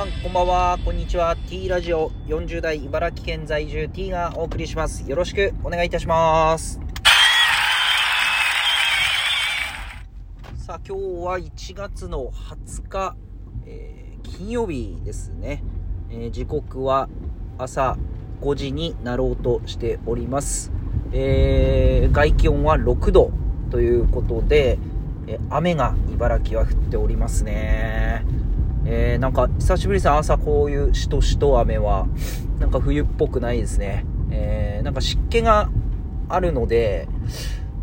さんこんばんは。こんにちは。T ラジオ40代茨城県在住 T がお送りします。よろしくお願いいたします。さあ今日は1月の20日、えー、金曜日ですね、えー、時刻は朝5時になろうとしております、えー、外気温は6度ということで、え雨が茨城は降っておりますね。えー、なんか久しぶりです。朝こういうしとしと雨は。なんか冬っぽくないですね、えー、なんか湿気があるので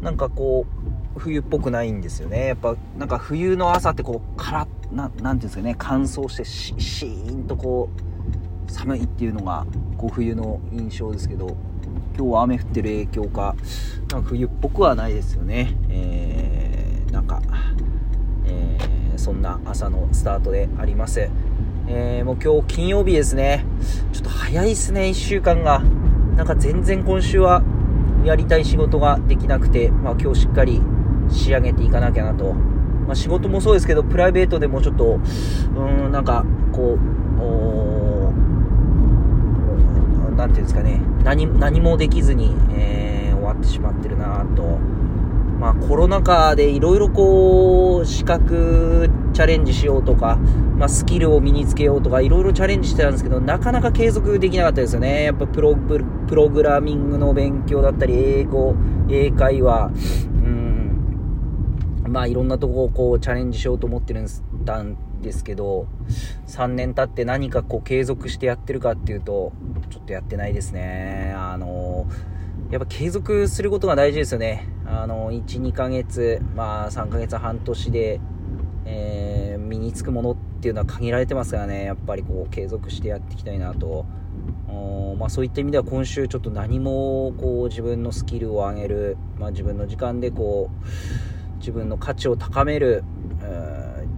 なんかこう冬っぽくないんですよね。やっぱなんか冬の朝ってこうからななんていうんですかね。乾燥してシーンとこう寒いっていうのがこう冬の印象ですけど今日は雨降ってる影響かなんか冬っぽくはないですよね、えー、なんかそんな朝のスタートであります。えー、もう今日金曜日ですね。ちょっと早いですね、1週間が。なんか全然今週はやりたい仕事ができなくて、まあ今日しっかり仕上げていかなきゃなと。まあ仕事もそうですけど、プライベートでもちょっと、うーん、なんか、こう、おなんていうんですかね、何、何もできずに、えー、終わってしまってるなと。まあ、コロナ禍でいろいろこう、資格チャレンジしようとか、まあ、スキルを身につけようとか、いろいろチャレンジしてたんですけど、なかなか継続できなかったですよね。やっぱプロプログラミングの勉強だったり、英語、英会話、うん、まあ、いろんなとこをこう、チャレンジしようと思ってるんですけど、3年経って何かこう、継続してやってるかっていうと、ちょっとやってないですね。あのやっぱ継続することが大事ですよね。あの、1、2ヶ月、まあ3ヶ月、半年で、えー、身につくものっていうのは限られてますからね、やっぱりこう継続してやっていきたいなと。まあ、そういった意味では今週ちょっと何もこう自分のスキルを上げる、まあ、自分の時間でこう自分の価値を高める、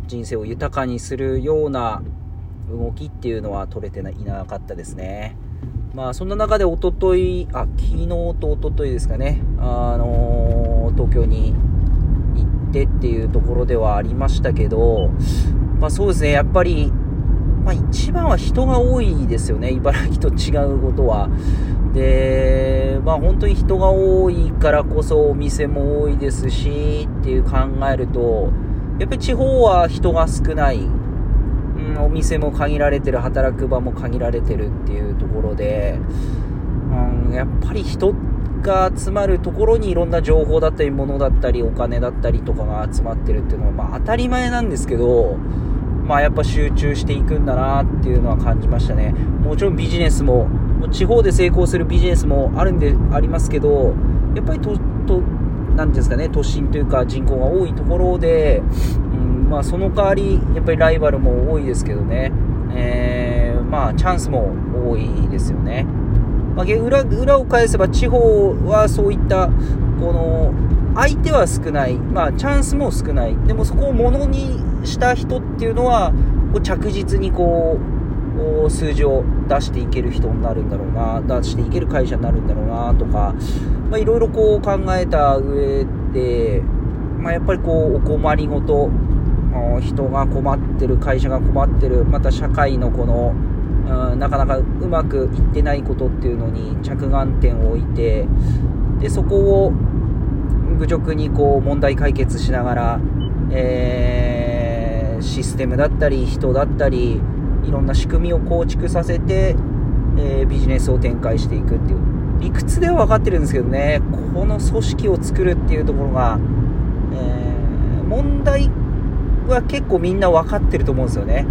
人生を豊かにするような動きっていうのは取れていなかったですね。まあ、そんな中でおととい、あ、昨日とおとといですかね、あのー、東京に行ってっていうところではありましたけど、まあそうですね、やっぱり、まあ一番は人が多いですよね、茨城と違うことは。で、まあ本当に人が多いからこそお店も多いですし、っていう考えると、やっぱり地方は人が少ない。お店も限られてる、働く場も限られてるっていうところで、うん、やっぱり人が集まるところにいろんな情報だったり、物だったり、お金だったりとかが集まってるっていうのは、まあ当たり前なんですけど、まあやっぱ集中していくんだなっていうのは感じましたね。もちろんビジネスも、地方で成功するビジネスもあるんで、ありますけど、やっぱりと、と、なんですかね、都心というか人口が多いところで、まあ、その代わり、やっぱりライバルも多いですけどね、えー、まあ、チャンスも多いですよね。まあ、裏裏を返せば、地方はそういった、この、相手は少ない、まあ、チャンスも少ない、でもそこをものにした人っていうのは、こう着実にこう、数字を出していける人になるんだろうな、出していける会社になるんだろうなとか、まあ、いろいろこう考えた上で、まあ、やっぱりこう、お困りごと、人が困ってる会社が困ってるまた社会のこの、なかなかうまくいってないことっていうのに着眼点を置いてでそこを愚直にこう問題解決しながら、えー、システムだったり人だったりいろんな仕組みを構築させて、えー、ビジネスを展開していくっていう。理屈では分かってるんですけどねこの組織を作るっていうところが、えー、問題は結構みんな分かってると思うんですよね。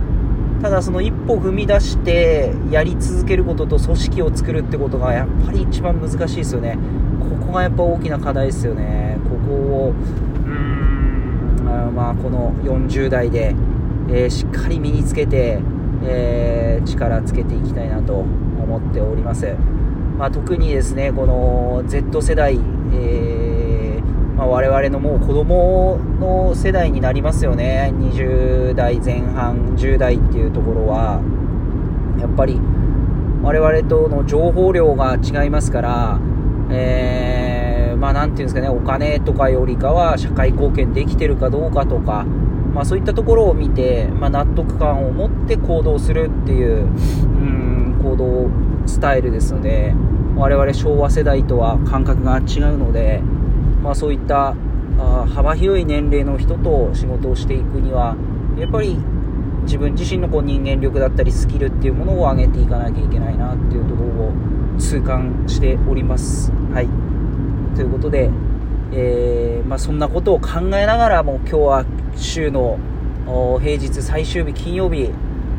ただその一歩踏み出してやり続けることと組織を作るってことがやっぱり一番難しいですよね。ここがやっぱ大きな課題ですよね。ここを、うーん、まあこの40代で、えー、しっかり身につけて、えー、力つけていきたいなと思っております。まあ、特にですね、この Z 世代、えーまあ、我々のもう子供の世代になりますよね。20代前半10代っていうところは。やっぱり我々との情報量が違いますから、えー、まあ、ていうんですかね、お金とかよりかは社会貢献できてるかどうかとか、まあ、そういったところを見て、まあ、納得感を持って行動するっていううん行動スタイルですので我々昭和世代とは感覚が違うので、まあ、そういったあ幅広い年齢の人と仕事をしていくにはやっぱり自分自身のこう人間力だったりスキルっていうものを上げていかなきゃいけないなっていうところを痛感しております。はいということで、えー、まあ、そんなことを考えながらも今日は週の平日最終日金曜日、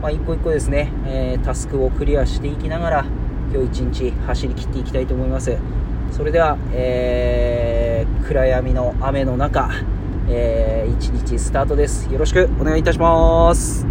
まあ、一個一個ですね、えー、タスクをクリアしていきながら今日一日走り切っていきたいと思いますそれでは、えー、暗闇の雨の中、えー、一日スタートです。よろしくお願いいたします。